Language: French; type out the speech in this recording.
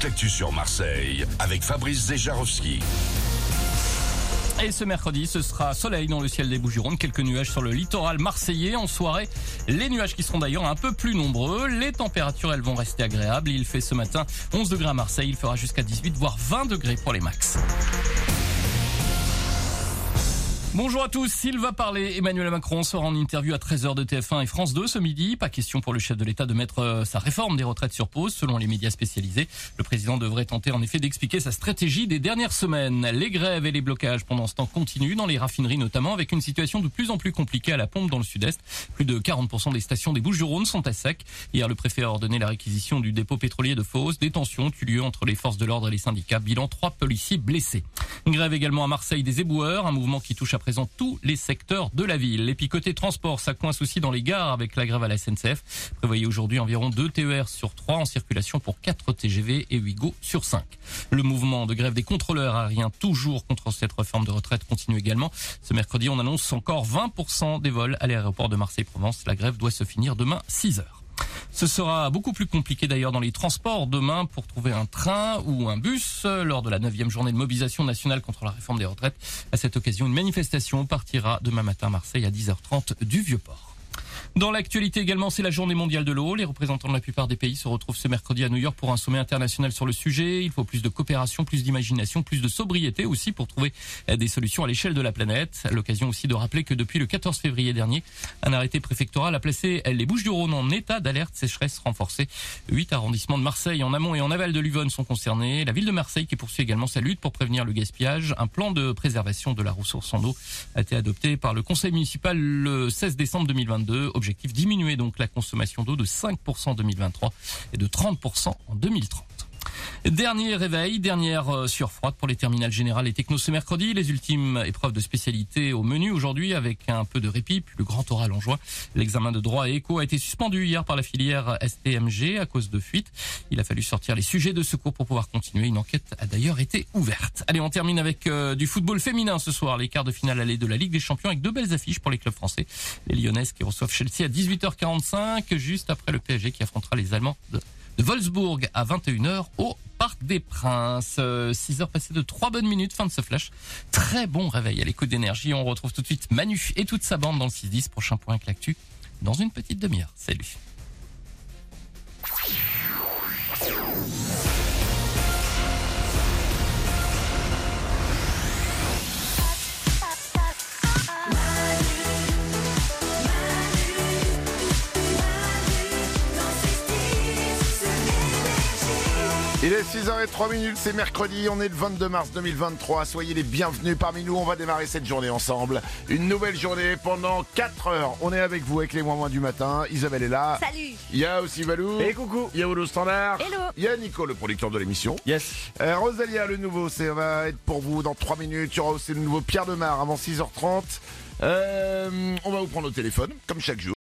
toute sur Marseille avec Fabrice Zejarowski. Et ce mercredi, ce sera soleil dans le ciel des Bouches-du-Rhône, quelques nuages sur le littoral marseillais. En soirée, les nuages qui seront d'ailleurs un peu plus nombreux. Les températures, elles vont rester agréables. Il fait ce matin 11 degrés à Marseille. Il fera jusqu'à 18, voire 20 degrés pour les max. Bonjour à tous, s'il va parler, Emmanuel Macron sera en interview à 13h de TF1 et France 2 ce midi. Pas question pour le chef de l'État de mettre euh, sa réforme des retraites sur pause, selon les médias spécialisés. Le président devrait tenter en effet d'expliquer sa stratégie des dernières semaines. Les grèves et les blocages pendant ce temps continuent dans les raffineries notamment, avec une situation de plus en plus compliquée à la pompe dans le sud-est. Plus de 40% des stations des Bouches-du-Rhône sont à sec. Hier, le préfet a ordonné la réquisition du dépôt pétrolier de Fos. Des tensions ont eu lieu entre les forces de l'ordre et les syndicats. Bilan, trois policiers blessés. Grève également à Marseille des éboueurs, un mouvement qui touche à présent tous les secteurs de la ville. Et puis côté transport, ça coince aussi dans les gares avec la grève à la SNCF. Prévoyez aujourd'hui environ 2 TER sur 3 en circulation pour 4 TGV et 8 GO sur 5. Le mouvement de grève des contrôleurs aériens, toujours contre cette réforme de retraite, continue également. Ce mercredi, on annonce encore 20% des vols à l'aéroport de Marseille-Provence. La grève doit se finir demain 6 heures. Ce sera beaucoup plus compliqué d'ailleurs dans les transports demain pour trouver un train ou un bus lors de la neuvième journée de mobilisation nationale contre la réforme des retraites. À cette occasion, une manifestation partira demain matin à Marseille à 10h30 du Vieux-Port. Dans l'actualité également, c'est la journée mondiale de l'eau. Les représentants de la plupart des pays se retrouvent ce mercredi à New York pour un sommet international sur le sujet. Il faut plus de coopération, plus d'imagination, plus de sobriété aussi pour trouver des solutions à l'échelle de la planète. L'occasion aussi de rappeler que depuis le 14 février dernier, un arrêté préfectoral a placé les Bouches-du-Rhône en état d'alerte sécheresse renforcée. Huit arrondissements de Marseille en amont et en aval de l'Uvonne sont concernés. La ville de Marseille qui poursuit également sa lutte pour prévenir le gaspillage. Un plan de préservation de la ressource en eau a été adopté par le conseil municipal le 16 décembre 2022. Objectif diminuer donc la consommation d'eau de 5% en 2023 et de 30% en 2030. Dernier réveil, dernière euh, surfroide pour les terminales générales et techno ce mercredi. Les ultimes épreuves de spécialité au menu aujourd'hui avec un peu de répit, puis le grand oral en juin. L'examen de droit et éco a été suspendu hier par la filière STMG à cause de fuite. Il a fallu sortir les sujets de secours pour pouvoir continuer. Une enquête a d'ailleurs été ouverte. Allez, on termine avec euh, du football féminin ce soir. Les quarts de finale aller de la Ligue des Champions avec deux belles affiches pour les clubs français. Les Lyonnaises qui reçoivent Chelsea à 18h45 juste après le PSG qui affrontera les Allemands de Wolfsburg à 21h au Des Princes. 6 euh, heures passées de 3 bonnes minutes, fin de ce flash. Très bon réveil à l'écoute d'énergie. On retrouve tout de suite Manu et toute sa bande dans le 6-10. Prochain point avec l'actu dans une petite demi-heure. Salut. Il est 6h03 minutes, c'est mercredi, on est le 22 mars 2023. Soyez les bienvenus parmi nous, on va démarrer cette journée ensemble. Une nouvelle journée pendant 4 heures. On est avec vous avec les moins du matin. Isabelle est là. Salut. Il y a aussi Valou. Et coucou. Il y a Odo Standard. Hello. Il y a Nico, le producteur de l'émission. Yes. Euh, Rosalia, le nouveau, ça va être pour vous dans 3 minutes. Il y aura aussi le nouveau Pierre Demar avant 6h30. Euh, on va vous prendre au téléphone, comme chaque jour.